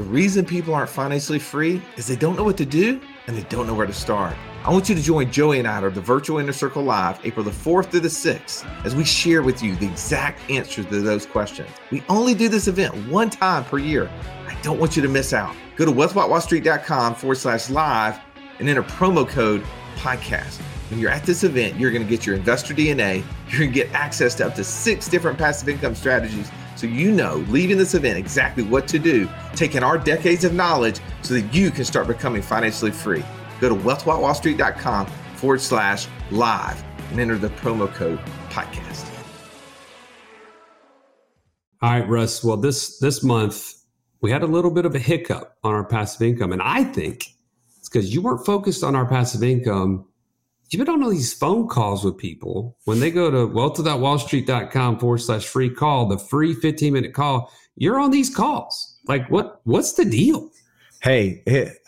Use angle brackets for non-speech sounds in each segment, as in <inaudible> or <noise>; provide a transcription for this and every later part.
The reason people aren't financially free is they don't know what to do and they don't know where to start. I want you to join Joey and I at the Virtual Inner Circle Live April the 4th through the 6th as we share with you the exact answers to those questions. We only do this event one time per year. I don't want you to miss out. Go to wealthwithoutwallstreet.com forward slash live and enter promo code podcast. When you're at this event, you're going to get your investor DNA. You're going to get access to up to six different passive income strategies so you know leaving this event exactly what to do, taking our decades of knowledge so that you can start becoming financially free. Go to wealthwithoutwallstreet.com forward slash live and enter the promo code podcast. All right, Russ. Well, this this month we had a little bit of a hiccup on our passive income, and I think it's because you weren't focused on our passive income you've been on all these phone calls with people when they go to wealth.wallstreet.com forward slash free call, the free 15 minute call, you're on these calls. Like what, what's the deal? Hey, it,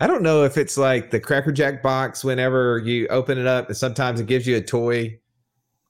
I don't know if it's like the Cracker Jack box whenever you open it up and sometimes it gives you a toy.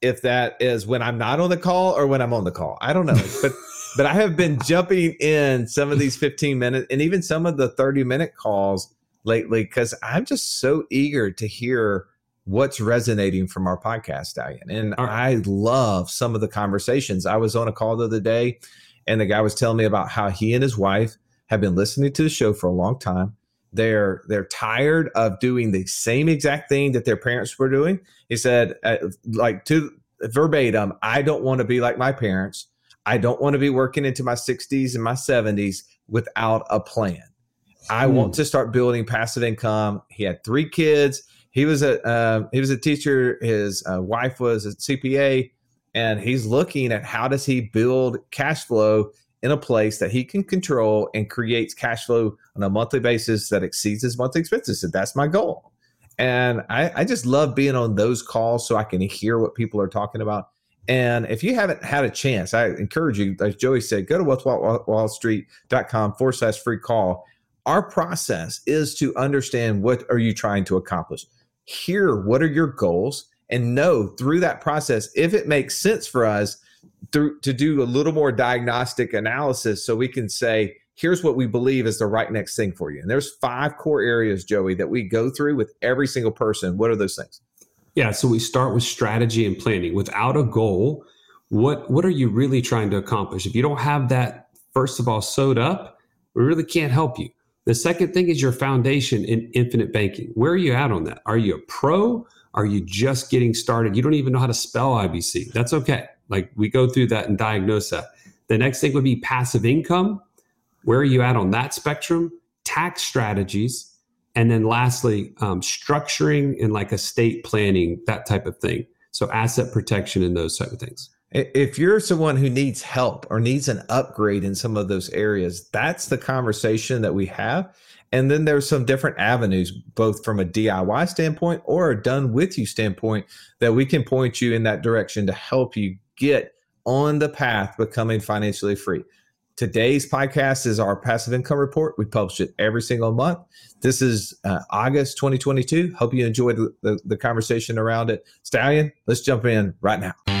If that is when I'm not on the call or when I'm on the call, I don't know. <laughs> But but I have been jumping in some of these 15 minute and even some of the 30 minute calls lately because I'm just so eager to hear what's resonating from our podcast, Diane. And I love some of the conversations. I was on a call the other day, and the guy was telling me about how he and his wife have been listening to the show for a long time. They're they're tired of doing the same exact thing that their parents were doing. He said, uh, like to verbatim, I don't want to be like my parents. I don't want to be working into my 60s and my 70s without a plan. I mm. want to start building passive income. He had three kids he was a uh, he was a teacher. His uh, wife was a CPA, and he's looking at how does he build cash flow in a place that he can control and creates cash flow on a monthly basis that exceeds his monthly expenses. And that's my goal. And I, I just love being on those calls so I can hear what people are talking about. And if you haven't had a chance, I encourage you, as Joey said, go to wealthwithoutwallstreet.com forward slash free call. Our process is to understand what are you trying to accomplish hear what are your goals and know through that process if it makes sense for us through to do a little more diagnostic analysis so we can say here's what we believe is the right next thing for you. And there's five core areas joey that we go through with every single person. What are those things? Yeah so we start with strategy and planning. Without a goal what what are you really trying to accomplish? If you don't have that first of all sewed up we really can't help you the second thing is your foundation in infinite banking. Where are you at on that? Are you a pro? Are you just getting started? You don't even know how to spell IBC. That's okay. Like we go through that and diagnose that. The next thing would be passive income. Where are you at on that spectrum? Tax strategies. And then lastly, um, structuring and like estate planning, that type of thing. So asset protection and those type of things. If you're someone who needs help or needs an upgrade in some of those areas, that's the conversation that we have. And then there's some different avenues, both from a DIY standpoint or a done with you standpoint, that we can point you in that direction to help you get on the path becoming financially free. Today's podcast is our passive income report. We publish it every single month. This is uh, August 2022. Hope you enjoyed the, the, the conversation around it. Stallion, let's jump in right now.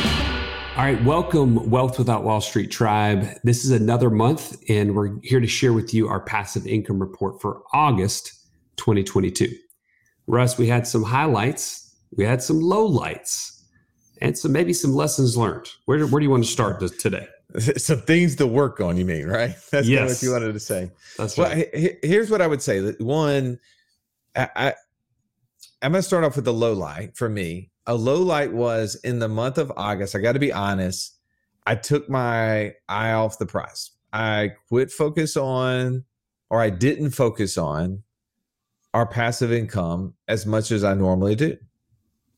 All right, welcome, Wealth Without Wall Street Tribe. This is another month, and we're here to share with you our passive income report for August 2022. Russ, we had some highlights, we had some lowlights, and some maybe some lessons learned. Where, where do you want to start this, today? <laughs> Some things to work on, you mean, right? <laughs> That's yes. what you wanted to say. That's well, right. here's what I would say. One, I, I I'm going to start off with the low light for me a low light was in the month of August. I got to be honest. I took my eye off the prize. I quit focus on, or I didn't focus on our passive income as much as I normally do.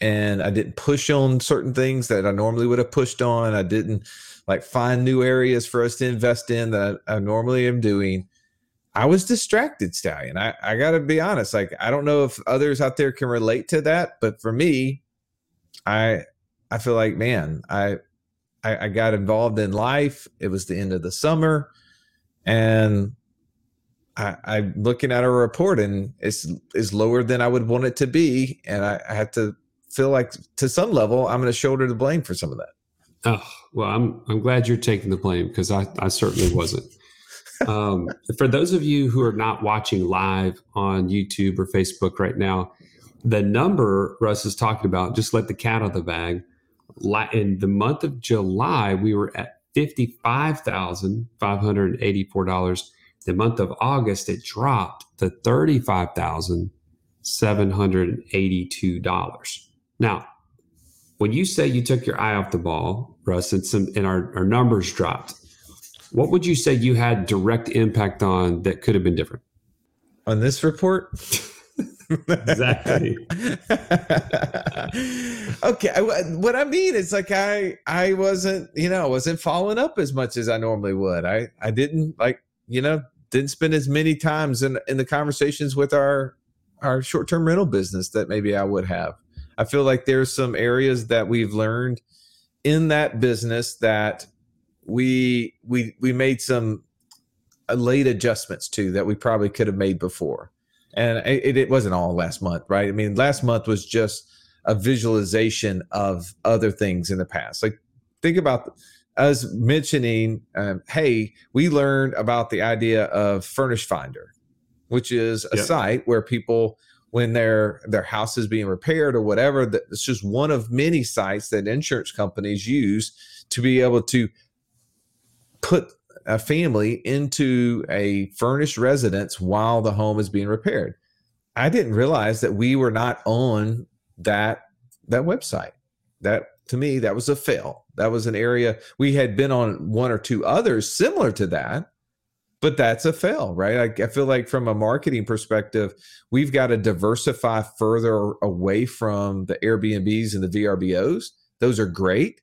and I didn't push on certain things that I normally would have pushed on. I didn't like find new areas for us to invest in that I, I normally am doing. I was distracted, Stallion. I, I got to be honest. Like, I don't know if others out there can relate to that, but for me, I I feel like, man, I, I I got involved in life. It was the end of the summer, and I, I'm looking at a report, and it's is lower than I would want it to be, and I, I have to feel like, to some level, I'm going to shoulder the blame for some of that. Oh well, I'm I'm glad you're taking the blame because I I certainly wasn't. <laughs> um, for those of you who are not watching live on YouTube or Facebook right now, the number Russ is talking about, just let the cat out of the bag. In the month of July, we were at $55,584. The month of August, it dropped to $35,782. Now, when you say you took your eye off the ball, Russ, and some and our, our numbers dropped, what would you say you had direct impact on that could have been different? On this report? <laughs> exactly. <laughs> okay, what I mean is like I I wasn't you know I wasn't following up as much as I normally would. I I didn't like you know didn't spend as many times in in the conversations with our our short term rental business that maybe I would have. I feel like there's some areas that we've learned in that business that we we we made some uh, late adjustments to that we probably could have made before and it, it wasn't all last month right i mean last month was just a visualization of other things in the past like think about us mentioning um, hey we learned about the idea of furnish finder which is a yep. site where people when their their house is being repaired or whatever that it's just one of many sites that insurance companies use to be able to put a family into a furnished residence while the home is being repaired. I didn't realize that we were not on that that website. That to me that was a fail. That was an area we had been on one or two others similar to that, but that's a fail, right? I, I feel like from a marketing perspective, we've got to diversify further away from the Airbnbs and the VRBOs. Those are great,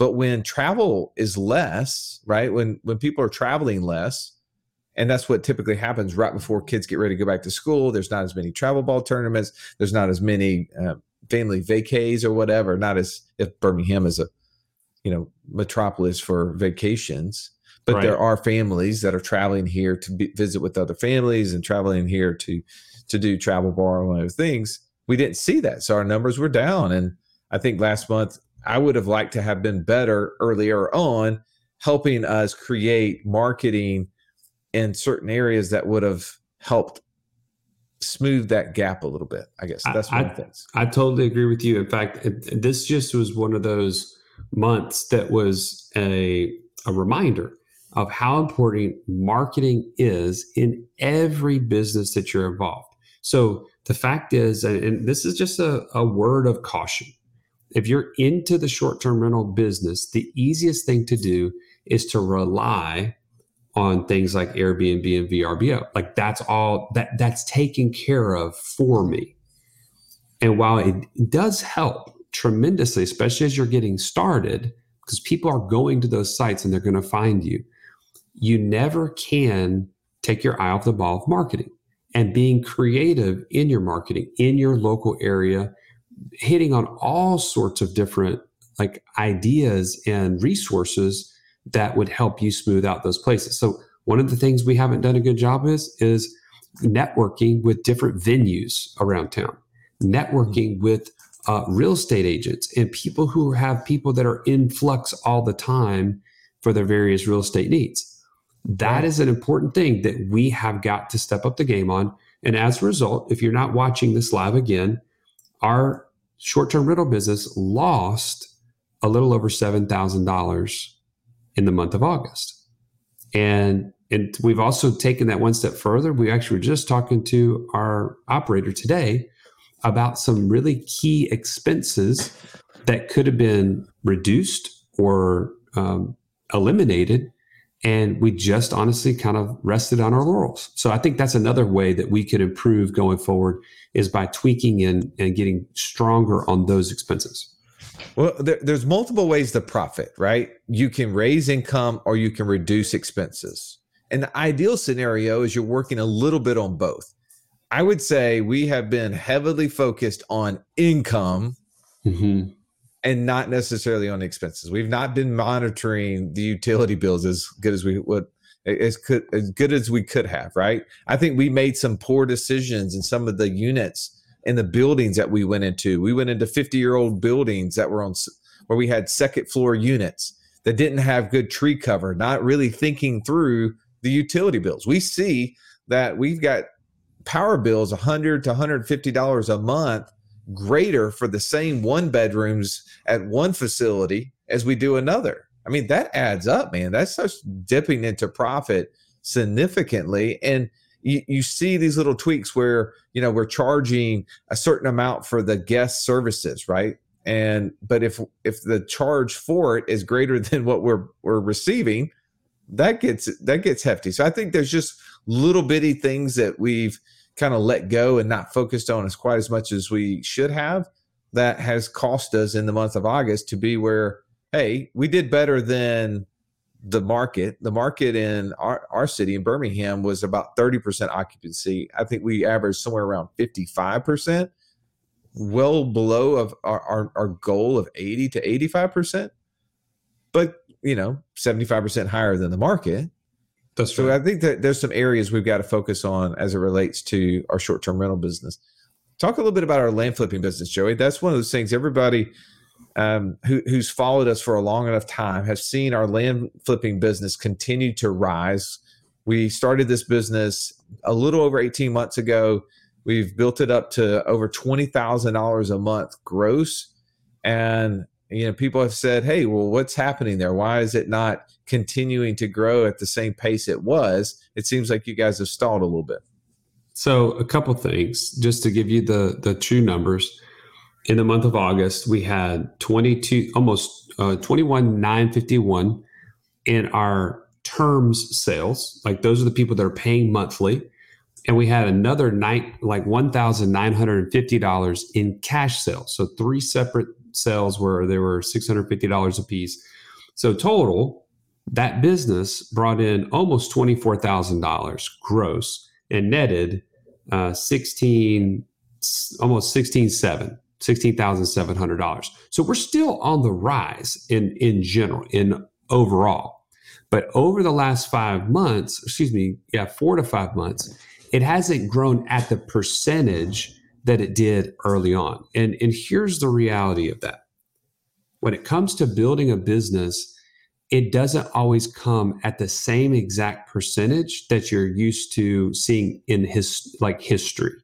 but when travel is less, right? When when people are traveling less, and that's what typically happens right before kids get ready to go back to school. There's not as many travel ball tournaments. There's not as many uh, family vacays or whatever. Not as if Birmingham is a you know metropolis for vacations, but right. there are families that are traveling here to be, visit with other families and traveling here to to do travel ball and other things. We didn't see that, so our numbers were down. And I think last month I would have liked to have been better earlier on, helping us create marketing in certain areas that would have helped smooth that gap a little bit. I guess that's one I, of the things. I totally agree with you. In fact, it, this just was one of those months that was a a reminder of how important marketing is in every business that you're involved. So the fact is, and this is just a, a word of caution if you're into the short term rental business, the easiest thing to do is to rely on things like Airbnb and VRBO. Like that's all that that's taken care of for me. And while it does help tremendously, especially as you're getting started, because people are going to those sites and they're going to find you, you never can take your eye off the ball of marketing and being creative in your marketing in your local area hitting on all sorts of different like ideas and resources that would help you smooth out those places. So one of the things we haven't done a good job is is networking with different venues around town, networking mm-hmm. with uh, real estate agents and people who have people that are in flux all the time for their various real estate needs. That is an important thing that we have got to step up the game on. And as a result, if you're not watching this live again, our short term rental business lost a little over $7,000 in the month of August. And, and we've also taken that one step further. We actually were just talking to our operator today about some really key expenses that could have been reduced or um, eliminated and we just honestly kind of rested on our laurels. So I think that's another way that we could improve going forward is by tweaking and, and getting stronger on those expenses. Well, there, there's multiple ways to profit, right? You can raise income or you can reduce expenses. And the ideal scenario is you're working a little bit on both. I would say we have been heavily focused on income mm-hmm. And not necessarily on expenses. We've not been monitoring the utility bills as good as we would as could as good as we could have, right? I think we made some poor decisions in some of the units in the buildings that we went into. We went into 50 year old buildings that were on where we had second floor units that didn't have good tree cover, not really thinking through the utility bills. We see that we've got power bills 100 to 150 dollars a month greater for the same one bedrooms at one facility as we do another. I mean that adds up man. That starts dipping into profit significantly. And you, you see these little tweaks where you know we're charging a certain amount for the guest services right? And but if if the charge for it is greater <laughs> than what we're we're receiving that gets that gets hefty. So i think there's just little bitty things that we've kind of let go and not focused on as quite as much as we should have that has cost us in the month of August to be where hey we did better than the market. The market in our, our city in birmingham was about 30% occupancy. I think we averaged somewhere around 55% well below of our, our, our goal of 80 to 85% but you know 75% higher than the market that's so right. I think that there's some areas we've got to focus on as it relates to our short term rental business. Talk a little bit about our land flipping business, Joey. That's one of those things everybody um, who, who's followed us for a long enough time has seen our land flipping business continue to rise. We started this business a little over 18 months ago. We've built it up to over $20,000 a month gross. And you know people have said hey well what's happening there? Why is it not continuing to grow at the same pace it was? It seems like you guys have stalled a little bit. So a couple things just to give you the the true numbers. In the month of august we had 22 almost uh, 21 951 in our terms sales. Like those are the people that are paying monthly. And we had another night like $1950 in cash sales. So three separate sales where they were $650 a piece. So total, that business brought in almost $24,000 gross and netted uh, 16, almost 16,700. $16,700. So we're still on the rise in, in general, in overall. But over the last five months, excuse me, yeah, four to five months, it hasn't grown at the percentage that it did early on. And, and here's the reality of that when it comes to building a business, it doesn't always come at the same exact percentage that you're used to seeing in his like history,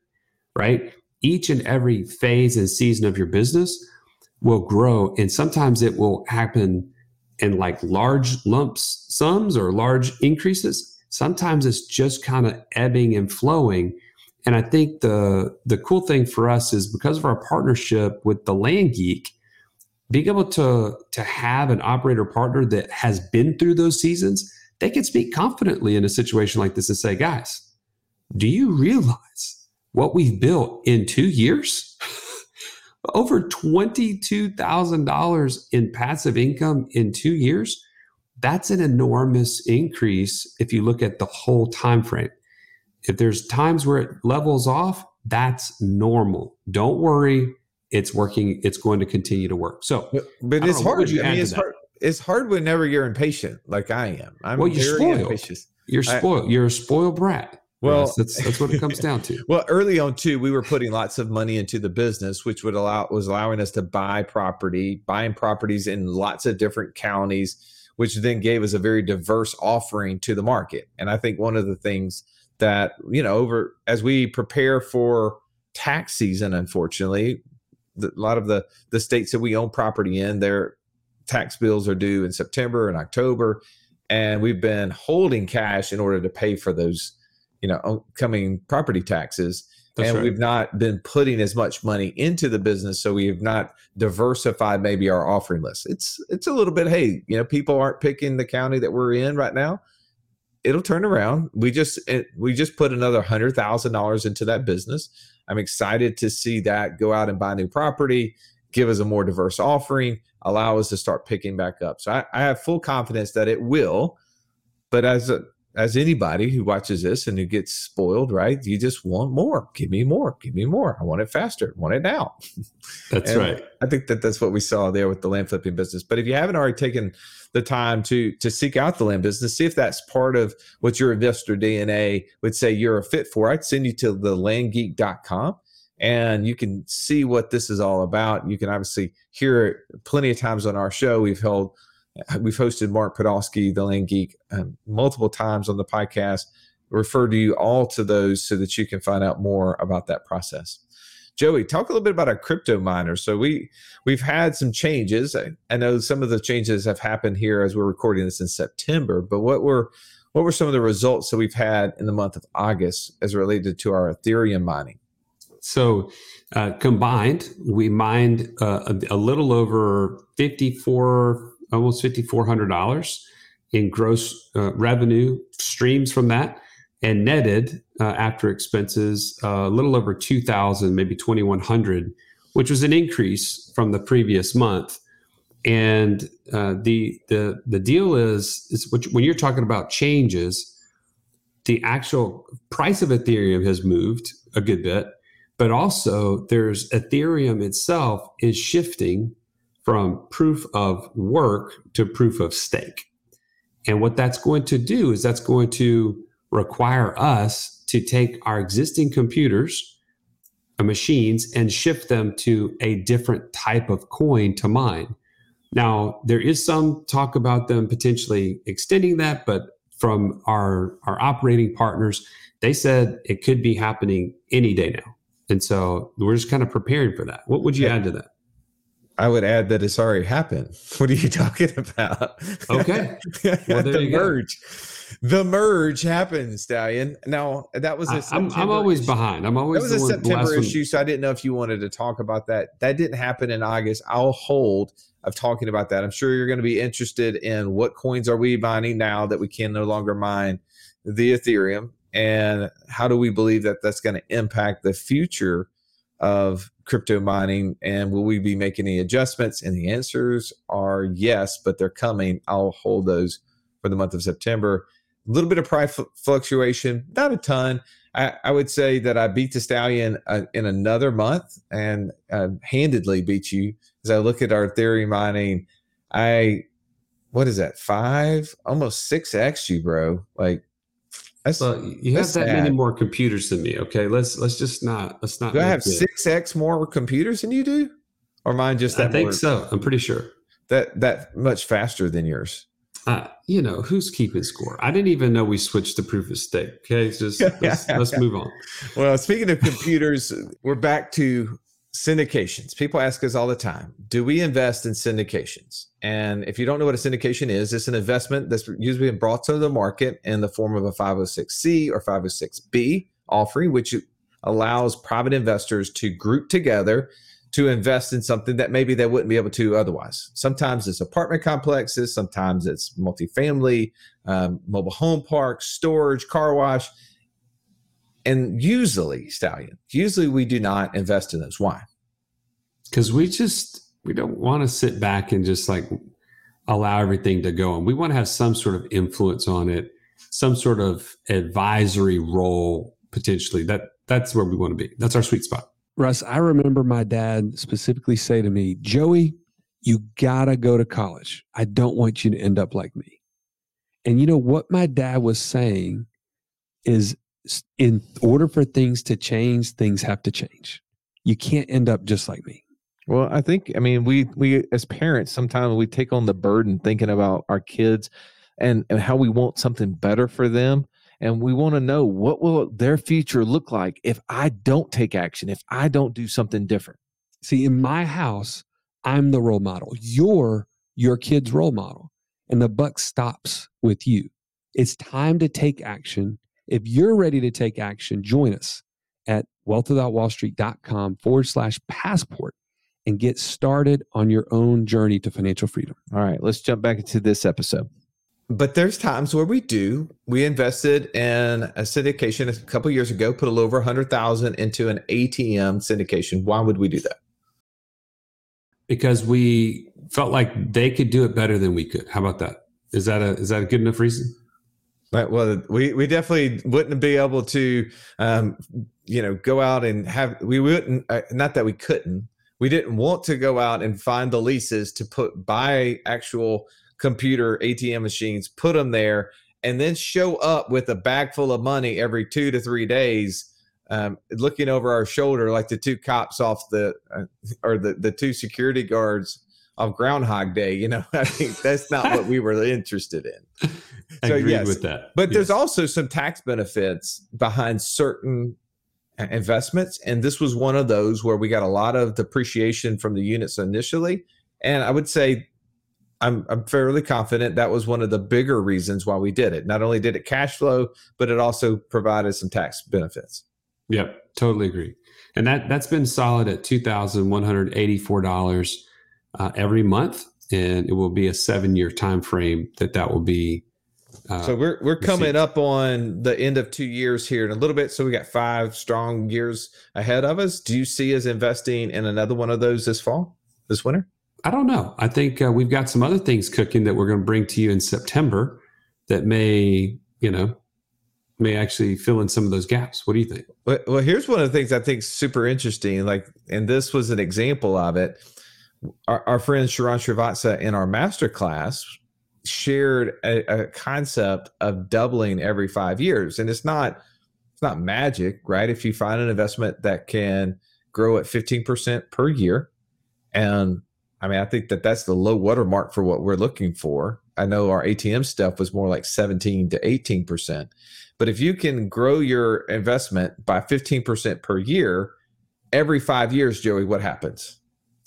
right? Each and every phase and season of your business will grow, and sometimes it will happen in like large lumps sums or large increases. Sometimes it's just kind of ebbing and flowing and I think the the cool thing for us is because of our partnership with the Land Geek, being able to to have an operator partner that has been through those seasons, they can speak confidently in a situation like this and say, guys, do you realize what we've built in two years? <laughs> Over $22,000 in passive income in two years. That's an enormous increase if you look at the whole time frame. If there's times where it levels off, that's normal. Don't worry. It's working. It's going to continue to work. So, but, but it's know, hard. I mean, it's hard. It's hard whenever you're impatient, like I am. I'm well, you're spoiled. Impatient. You're spoiled. I, you're a spoiled brat. Well, yes, that's that's what it comes <laughs> down to. well, early on too, we were putting lots of money into the business, which would allow was allowing us to buy property, buying properties in lots of different counties, which then gave us a very diverse offering to the market. And I think one of the things that you know over as we prepare for tax season unfortunately the, a lot of the the states that we own property in their tax bills are due in september and october and we've been holding cash in order to pay for those you know coming property taxes. That's and right. we've not been putting as much money into the business so we have not diversified maybe our offering list. It's it's a little bit hey you know people aren't picking the county that we're in right now it'll turn around. We just it, we just put another hundred thousand dollars into that business. I'm excited to see that go out and buy new property give us a more diverse offering allow us to start picking back up. So i, I have full confidence that it will but as a as anybody who watches this and who gets spoiled, right? You just want more. Give me more. Give me more. I want it faster. I want it now. <laughs> That's right. I think that that's what we saw there with the land flipping business. But if you haven't already taken the time to to seek out the land business, see if that's part of what your investor DNA would say you're a fit for. I'd send you to the landgeek.com and you can see what this is all about. You can obviously hear it plenty of times on our show. We've held <laughs> We've hosted Mark Podolsky, the Land Geek, um, multiple times on the podcast. Refer to you all to those so that you can find out more about that process. Joey, talk a little bit about our crypto miners. So we we've had some changes. I, I, know some of the changes have happened here as we're recording this in September, but what were what were some of the results that we've had in the month of August as related to our Ethereum mining? So uh, combined, we mined uh, a, a, little over 54 almost $5,400 in gross uh, revenue streams from that and netted uh, after expenses uh, a little over 2000 maybe 2100 which was an increase from the previous month. And uh, the the the deal is is when you're talking about changes the actual price of ethereum has moved a good bit but also there's ethereum itself is shifting from proof of work to proof of stake. And what that's going to do is that's going to require us to take our existing computers, uh, machines, and shift them to a different type of coin to mine. Now, there is some talk about them potentially extending that, but from our, our operating partners, they said it could be happening any day now. And so we're just kind of preparing for that. What would you add to that? I would add that it's already happened. <laughs> What are you talking about? Okay. <laughs> Well, the merge. Go. The merge happens, Stallion. Now that was a I'm, I'm, always issue. behind. I'm always that was a September issue, so I didn't know if you wanted to talk about that. That didn't happen in August. I'll hold of talking about that. I'm sure you're going to be interested in what coins are we mining now that we can no longer mine the Ethereum, and how do we believe that that's going to impact the future of crypto mining and will we be making any adjustments? And the answers are yes, but they're coming. I'll hold those for the month of September. A little bit of price fluctuation, not a ton. I, I, would say that I beat the stallion uh, in another month and uh, handedly beat you. As I look at our Ethereum mining, I what is that five almost six x you bro like that's, well, you have that sad. many more computers than me. Okay, let's let's just not let's not. Do I have six x more computers than you do, or mine just that? I think more, so. I'm pretty sure that that much faster than yours. Uh, you know who's keeping score? I didn't even know we switched to proof of stake. Okay, just <laughs> let's, let's move on. Well, speaking of computers, we're back to syndications. People ask us all the time, do we invest in syndications? And if you don't know what a syndication is, it's an investment that's usually been brought to the market in the form of a 506C or 506B offering, which allows private investors to group together to invest in something that maybe they wouldn't be able to otherwise. Sometimes it's apartment complexes, sometimes it's multifamily, um, mobile home parks, storage, car wash and usually, Stallion, usually we do not invest in those. Why? Because we just we don't want to sit back and just like allow everything to go. And we want to have some sort of influence on it, some sort of advisory role potentially. That that's where we want to be. That's our sweet spot. Russ, I remember my dad specifically say to me, Joey, you gotta go to college. I don't want you to end up like me. And you know what my dad was saying is in order for things to change, things have to change. You can't end up just like me. Well, I think I mean we we as parents sometimes we take on the burden thinking about our kids and, and how we want something better for them and we want to know what will their future look like if I don't take action, if I don't do something different. See, in my house, I'm the role model. You're your kid's role model. And the buck stops with you. It's time to take action if you're ready to take action, join us at wealthwithoutwallstreet.com forward slash passport and get started on your own journey to financial freedom. All right, let's jump back into this episode. But there's times where we do. We invested in a syndication a couple years ago, put a little over 100,000 into an ATM syndication. Why would we do that? Because we felt like they could do it better than we could. How about that? Is that a is that a good enough reason? Right. Well, we we definitely wouldn't be able to, um, you know, go out and have. We wouldn't. Uh, not that we couldn't. We didn't want to go out and find the leases to put buy actual computer ATM machines, put them there, and then show up with a bag full of money every two to three days, um, looking over our shoulder like the two cops off the uh, or the the two security guards of Groundhog Day. You know, <laughs> I think that's not what we were interested in. I so, agreed yes. with that. But yes. there's also some tax benefits behind certain uh, investments, and this was one of those where we got a lot of depreciation from the units initially. And I would say I'm I'm fairly confident that was one of the bigger reasons why we did it. Not only did it cash flow, but it also provided some tax benefits. Yep, totally agree. And that that's been solid at two thousand one hundred eighty four dollars uh, every month, and it will be a seven year time frame that that will be. Uh, so we're we're coming received. up on the end of two years here in a little bit. So we got five strong years ahead of us. Do you see us investing in another one of those this fall, this winter? I don't know. I think uh, we've got some other things cooking that we're going to bring to you in September that may, you know, may actually fill in some of those gaps. What do you think? Well, well here's one of the things I think super interesting. Like, and this was an example of it our, our friend Sharon Srivatsa in our master class shared a, a, concept of doubling every five years. And it's not it's not magic, right? If you find an investment that can grow at 15% per year. And I mean, I think that that's the low watermark for what we're looking for. I know our ATM stuff was more like 17 to 18%. But if you can grow your investment by 15% per year, every five years, Joey, what happens?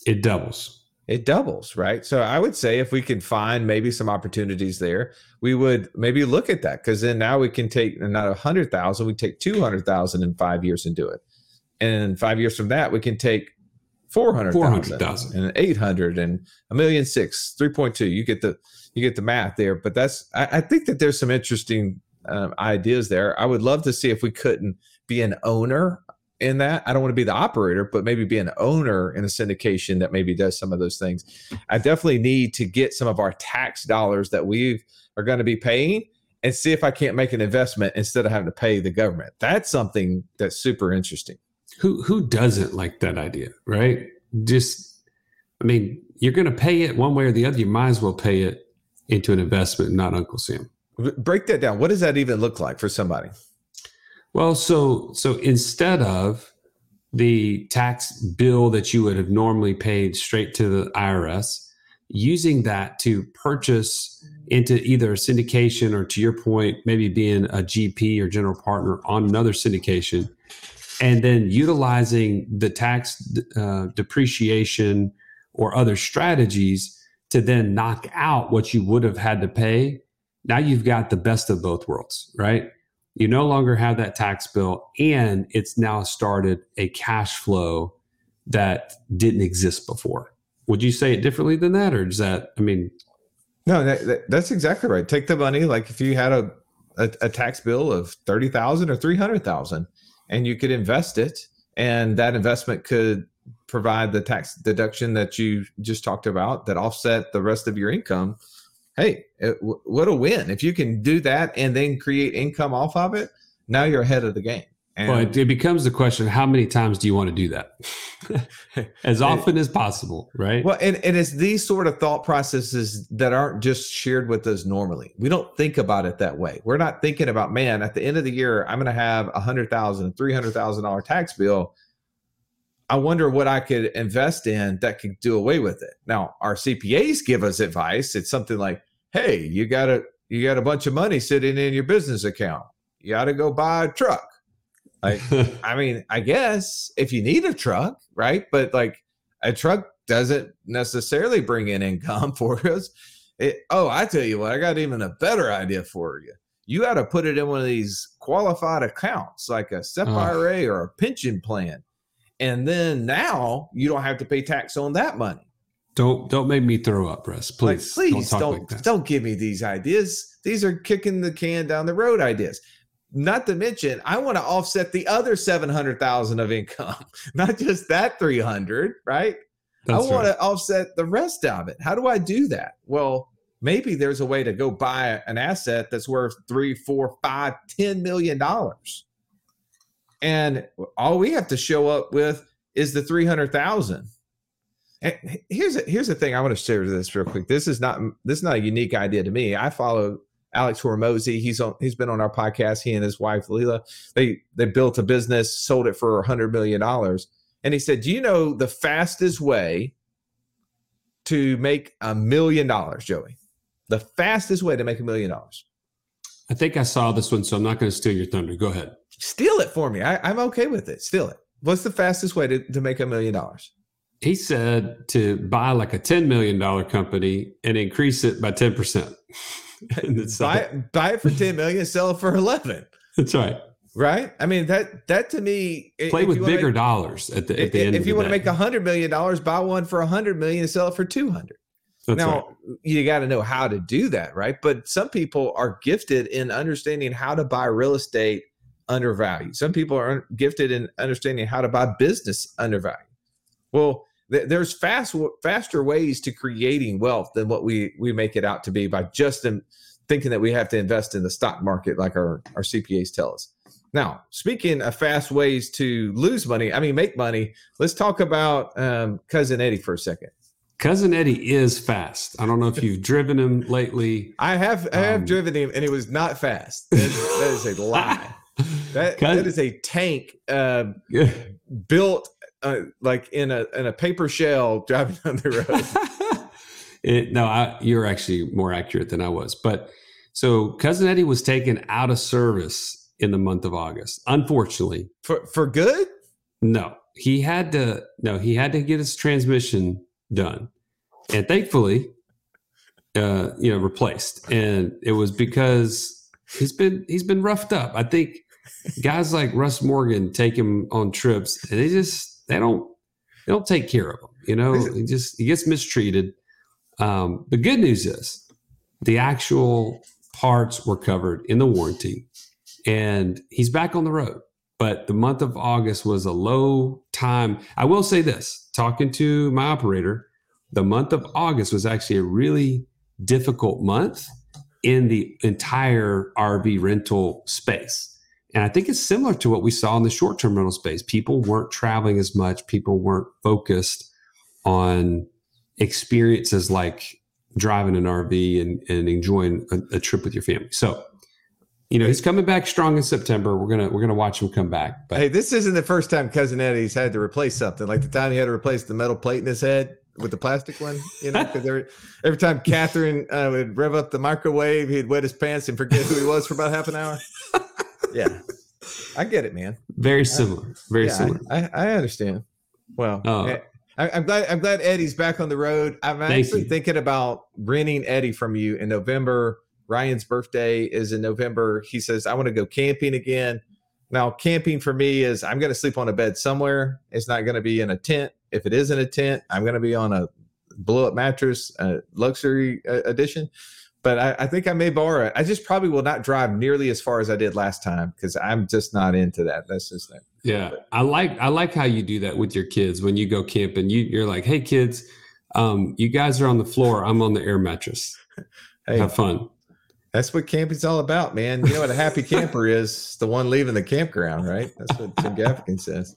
it doubles. It doubles, right? So I would say if we can find maybe some opportunities there, we would maybe look at that because then now we can take not a hundred thousand, we take two hundred thousand in five years and do it. And five years from that, we can take 400,000 and 800 and a million six, 3.2. You get the, you get the math there, but that's, I, I think that there's some interesting um, ideas there. I would love to see if we couldn't be an owner in that. I don't want to be the operator, but maybe be an owner in a syndication that maybe does some of those things. I definitely need to get some of our tax dollars that we are going to be paying and see if I can't make an investment instead of having to pay the government. That's something that's super interesting. Who who doesn't like that idea, right? Just I mean, you're going to pay it one way or the other. You might as well pay it into an investment, not Uncle Sam. Break that down. What does that even look like for somebody? Well, so so instead of the tax bill that you would have normally paid straight to the IRS, using that to purchase into either a syndication or to your point, maybe being a GP or general partner on another syndication, and then utilizing the tax uh, depreciation or other strategies to then knock out what you would have had to pay. Now you've got the best of both worlds, right? You no longer have that tax bill, and it's now started a cash flow that didn't exist before. Would you say it differently than that, or is that? I mean, no, that, that, that's exactly right. Take the money, like if you had a a, a tax bill of thirty thousand or three hundred thousand, and you could invest it, and that investment could provide the tax deduction that you just talked about that offset the rest of your income hey, uh, it, what a win. If you can do that and then create income off of it, now you're ahead of the game. And well, it, it becomes the question how many times do you want to do that? <laughs> as often as possible, right? Well, and, and it's these sort of thought processes that aren't just shared with us normally. We don't think about it that way. We're not thinking about, man, at the end of the year, I'm going to have a hundred thousand, three hundred thousand dollar tax bill. I wonder what I could invest in that could do away with it. Now, our CPAs give us advice. It's something like, hey, you got a you got a bunch of money sitting in your business account. You got to go buy a truck. Like, <laughs> I mean, I guess if you need a truck, right? But like a truck doesn't necessarily bring in income <laughs> for us. It, oh, I tell you what, I got even a better idea for you. you got to put it in one of these qualified accounts like a SEP Oh. IRA or a pension plan. And then now you don't have to pay tax on that money. Don't don't make me throw up, Russ. Please, like, please talk don't like don't give me these ideas. These are kicking the can down the road ideas. Not to mention, I want to offset the other seven hundred thousand of income, <laughs> not just that three hundred. Right? That's I want right. to offset the rest of it. How do I do that? Well, maybe there's a way to go buy an asset that's worth three, four, five, ten million dollars, and all we have to show up with is the three hundred thousand. And here's a, here's the thing I want to share this real quick. This is not this is not a unique idea to me. I follow Alex Hormozi. He's on he's been on our podcast. He and his wife Leila they they built a business, sold it for a hundred million dollars, and he said, "Do you know the fastest way to make a million dollars, Joey? The fastest way to make a million dollars? I think I saw this one, so I'm not going to steal your thunder. Go ahead. Steal it for me. I, I'm okay with it. Steal it. What's the fastest way to, to make a million dollars? He said to buy like a $10 million company and increase it by 10%. <laughs> Buy it, buy it for ten million, sell it for eleven. That's right. Right? I mean that that to me Play with bigger make- dollars at the, at if, end if you the want to make a hundred million dollars, buy one for a hundred million and sell it for two hundred. That's now right. you got to know how to do that, right? But some people are gifted in understanding how to buy real estate undervalued. Some people are gifted in understanding how to buy business undervalued. Well, there's fast faster ways to creating wealth than what we we make it out to be by just in, thinking that we have to invest in the stock market like our our CPAs tell us. Now, speaking of fast ways to lose money, I mean make money. Let's talk about um, cousin Eddie for a second. Cousin Eddie is fast. I don't know if <laughs> you've driven him lately. I have I have Um, driven him and it was not fast. That is, that is a <laughs> lie. That that is a tank uh, built uh, like in a in a paper shell <laughs> driving down the road. it, no, I, you're actually more accurate than I was. But so cousin Eddie was taken out of service in the month of August. Unfortunately, for for good? no, he had to. No, he had to get his transmission done, and thankfully, uh, you know, replaced. And it was because he's been he's been roughed up. I think guys like Russ Morgan take him on trips, and they just they don't they don't take care of him. You know, he just he gets mistreated. Um, the good news is the actual parts were covered in the warranty, and he's back on the road. But the month of August was a low time. I will say this: talking to my operator, the month of August was actually a really difficult month in the entire RV rental space. And I think it's similar to what we saw in the short term rental space. People weren't traveling as much, people weren't focused on experiences like driving an RV and, and enjoying a, a trip with your family. So, you know, he's coming back strong in September. We're gonna we're gonna watch him come back. But Hey, this isn't the first time cousin Eddie's had to replace something. Like the time he had to replace the metal plate in his head with the plastic one. You know, because every, every time Catherine uh, would rev up the microwave, he'd wet his pants and forget who he was for about half an hour. <laughs> Yeah, I get it, man. very similar. Very Yeah, similar. I, I, understand. Well, eh, I, I'm glad. I'm glad Eddie's back on the road. I'm actually thinking about renting Eddie from you in November. Ryan's birthday is in November. He says I want to go camping again. Now, camping for me is I'm going to sleep on a bed somewhere. It's not going to be in a tent. If it is in a tent, I'm going to be on a blow up mattress, uh, luxury uh, edition. But I, I think I may borrow it. I just probably will not drive nearly as far as I did last time because I'm just not into that. That's just that. Yeah, I like I like how you do that with your kids when you go camping. You you're like, hey kids, um, you guys are on the floor. I'm on the air mattress. <laughs> Hey, Have fun. That's what camping's all about, man. You know what a happy camper is? The one leaving the campground, right? That's what Tim Gaffigan says.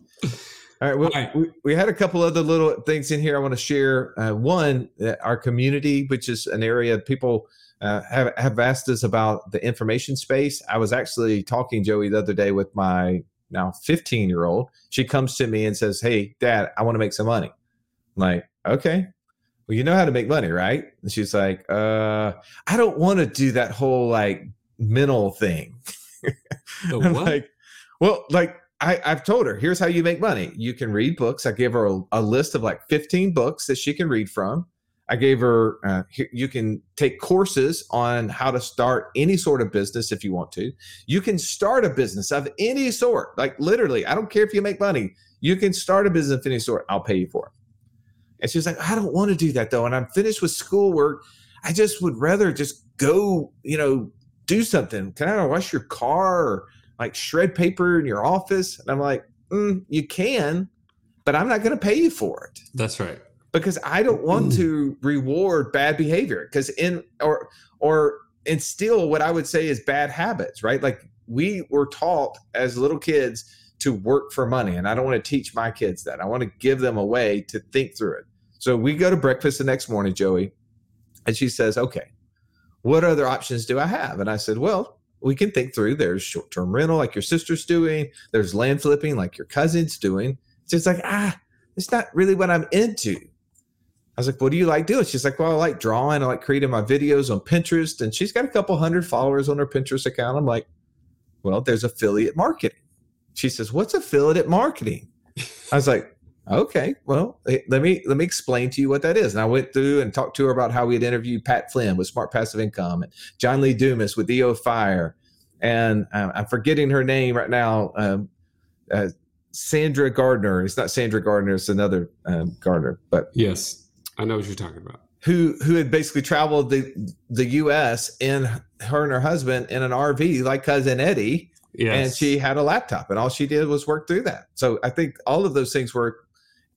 All right, well, All right. We, we had a couple other little things in here I want to share. Uh, one, that our community, which is an area people uh, have have asked us about the information space. I was actually talking Joey the other day with my now 15 year old. She comes to me and says, "Hey, Dad, I want to make some money." I'm like, okay, well, you know how to make money, right? And she's like, uh, I don't want to do that whole like mental thing. <laughs> I'm what? like, well, like I, I've told her, here's how you make money. You can read books. I give her a, a list of like 15 books that she can read from. I gave her, uh, you can take courses on how to start any sort of business if you want to. You can start a business of any sort, like literally, I don't care if you make money, you can start a business of any sort. I'll pay you for it. And she's like, I don't want to do that though. And I'm finished with schoolwork. I just would rather just go, you know, do something. Can I wash your car or like shred paper in your office? And I'm like, mm, you can, but I'm not going to pay you for it. That's right because I don't want to reward bad behavior because in or or instill what I would say is bad habits, right? Like we were taught as little kids to work for money, and I don't want to teach my kids that. I want to give them a way to think through it. So we go to breakfast the next morning, Joey, and she says, "Okay, what other options do I have?" And I said, "Well." We can think through. There's short-term rental, like your sister's doing. There's land flipping, like your cousin's doing. It's just like ah, it's not really what I'm into I was like, what do you like doing? She's like, well, I like drawing. I like creating my videos on Pinterest. And she's got a couple hundred followers on her Pinterest account. I'm like, well, there's affiliate marketing. She says, what's affiliate marketing? I was like, okay, well, let me let me explain to you what that is. And I went through and talked to her about how we had interviewed Pat Flynn with Smart Passive Income and John Lee Dumas with EO Fire. And uh, I'm forgetting her name right now. Um, uh, Sandra Gardner. It's not Sandra Gardner. It's another um, Gardner. But yes, I know what you're talking about. Who who had basically traveled the the U.S. in her and her husband in an RV like cousin Eddie. Yes. And she had a laptop, and all she did was work through that. So I think all of those things were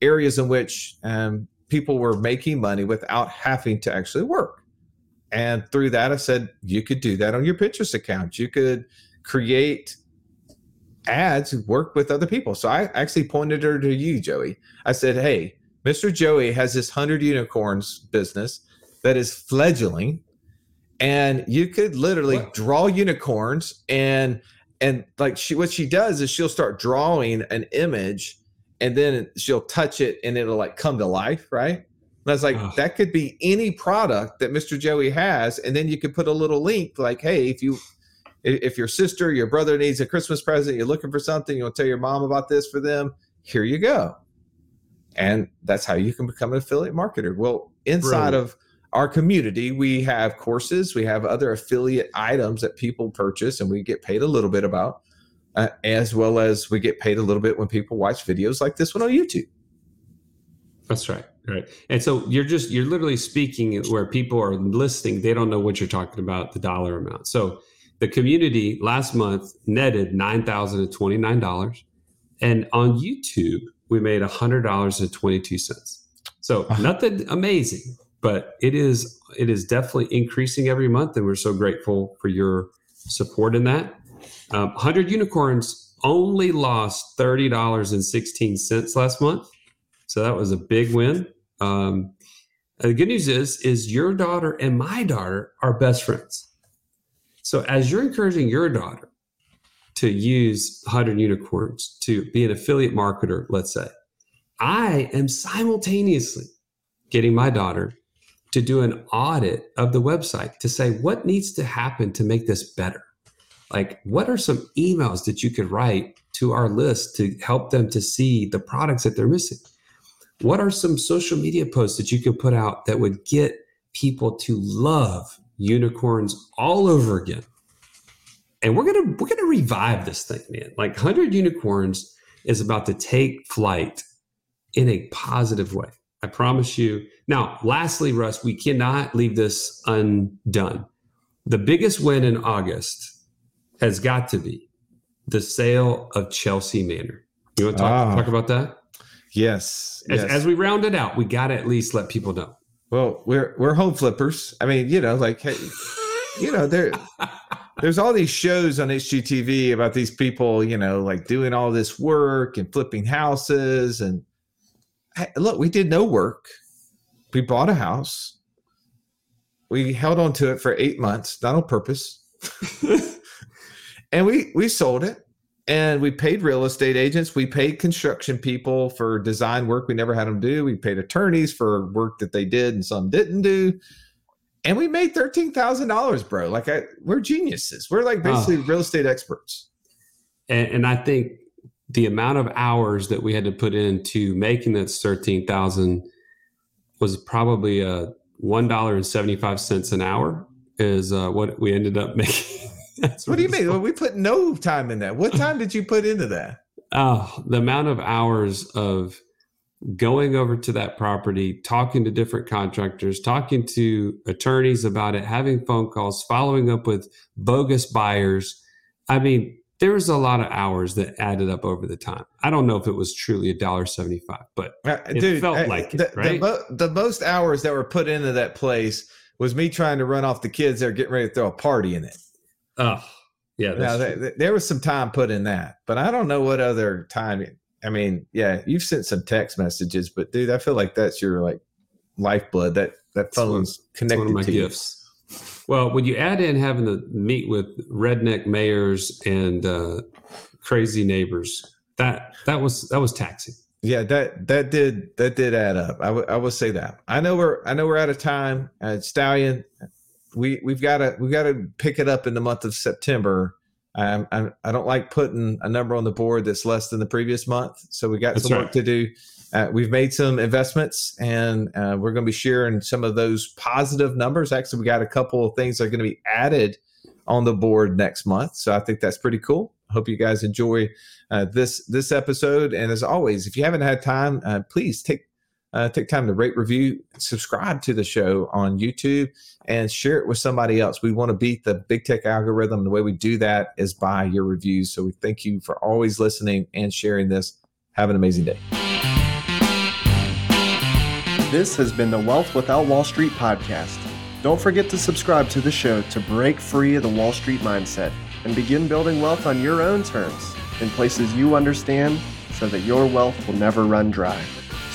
areas in which um, people were making money without having to actually work. And through that, I said you could do that on your Pinterest account. You could create ads, work with other people. So I actually pointed her to you, Joey. I said, "Hey, Mr. Joey has this 100 unicorns business that is fledgling and you could literally draw unicorns and and like she what she does is she'll start drawing an image and then she'll touch it and it'll like come to life, right? And I was like, oh. that could be any product that Mr. Joey has, and then you could put a little link like, hey, if you if your sister, your brother needs a Christmas present, you're looking for something, you'll tell your mom about this for them. Here you go and that's how you can become an affiliate marketer. Well inside Brilliant. of our community we have courses we have other affiliate items that people purchase and we get paid a little bit about uh, as well as we get paid a little bit when people watch videos like this one on youtube. That's right right. And so you're just you're literally speaking where people are listening they don't know what you're talking about the dollar amount. So the community last month netted $9029 and on youtube we made $100.22. So nothing amazing, but it is it is definitely increasing every month, and we're so grateful for your support in that. Um, 100 unicorns only lost $30.16 last month, so that was a big win. Um, the good news is is your daughter and my daughter are best friends. So as you're encouraging your daughter to use 100 unicorns to be an affiliate marketer, let's say, I am simultaneously getting my daughter to do an audit of the website to say what needs to happen to make this better. Like, what are some emails that you could write to our list to help them to see the products that they're missing? What are some social media posts that you could put out that would get people to love unicorns all over again? And we're gonna we're gonna revive this thing, man. Like hundred unicorns is about to take flight in a positive way. I promise you. Now, lastly, Russ, we cannot leave this undone. The biggest win in August has got to be the sale of Chelsea Manor. You want to talk, ah, talk about that? Yes as, yes. as we round it out, we got to at least let people know. Well, we're we're home flippers. I mean, you know, like hey, you know, there <laughs> there's all these shows on HGTV about these people, you know, like doing all this work and flipping houses. And hey, look, we did no work. We bought a house. We held on to it for eight months, not on purpose. <laughs> and we we sold it. And we paid real estate agents. We paid construction people for design work we never had them do. We paid attorneys for work that they did and some didn't do and we made thirteen thousand dollars, bro. Like I, we're geniuses. We're like basically oh. real estate experts. And, and, I think the amount of hours that we had to put into making that thirteen thousand was probably a one dollar and seventy five cents an hour is uh, what we ended up <laughs> making. That's what do you mean? Well, we put no time in that. What time did you put into that? <laughs> Oh, the amount of hours of going over to that property, talking to different contractors, talking to attorneys about it, having phone calls, following up with bogus buyers. I mean, there was a lot of hours that added up over the time. I don't know if it was truly a dollar seventy-five, but Uh, It dude, felt uh, like it, the, right? the, mo- the most hours that were put into that place was me trying to run off the kids that are getting ready to throw a party in it. oh, yeah, Now, true. th- there was some time put in that, but I don't know what other time. I mean, yeah, you've sent some text messages, but dude, I feel like that's your like lifeblood. That that phone's connected one of my to you. Well, when you add in having to meet with redneck mayors and uh, crazy neighbors, that that was that was taxing. Yeah, that that did that did add up. I would I will say that. I know we're I know we're out of time. Uh, Stallion, we we've got to we've got to pick it up in the month of September. Um, I I don't like putting a number on the board that's less than the previous month. So we got That's some right. work to do. Uh, we've made some investments, and uh, we're going to be sharing some of those positive numbers. Actually, we got a couple of things that are going to be added on the board next month. So I think that's pretty cool. Hope you guys enjoy uh, this this episode. And as always, if you haven't had time, uh, please take uh, take time to rate, review, subscribe to the show on YouTube, and share it with somebody else. We want to beat the big tech algorithm. The way we do that is by your reviews. So we thank you for always listening and sharing this. Have an amazing day. This has been the Wealth Without Wall Street podcast. Don't forget to subscribe to the show to break free of the Wall Street mindset and begin building wealth on your own terms in places you understand so that your wealth will never run dry.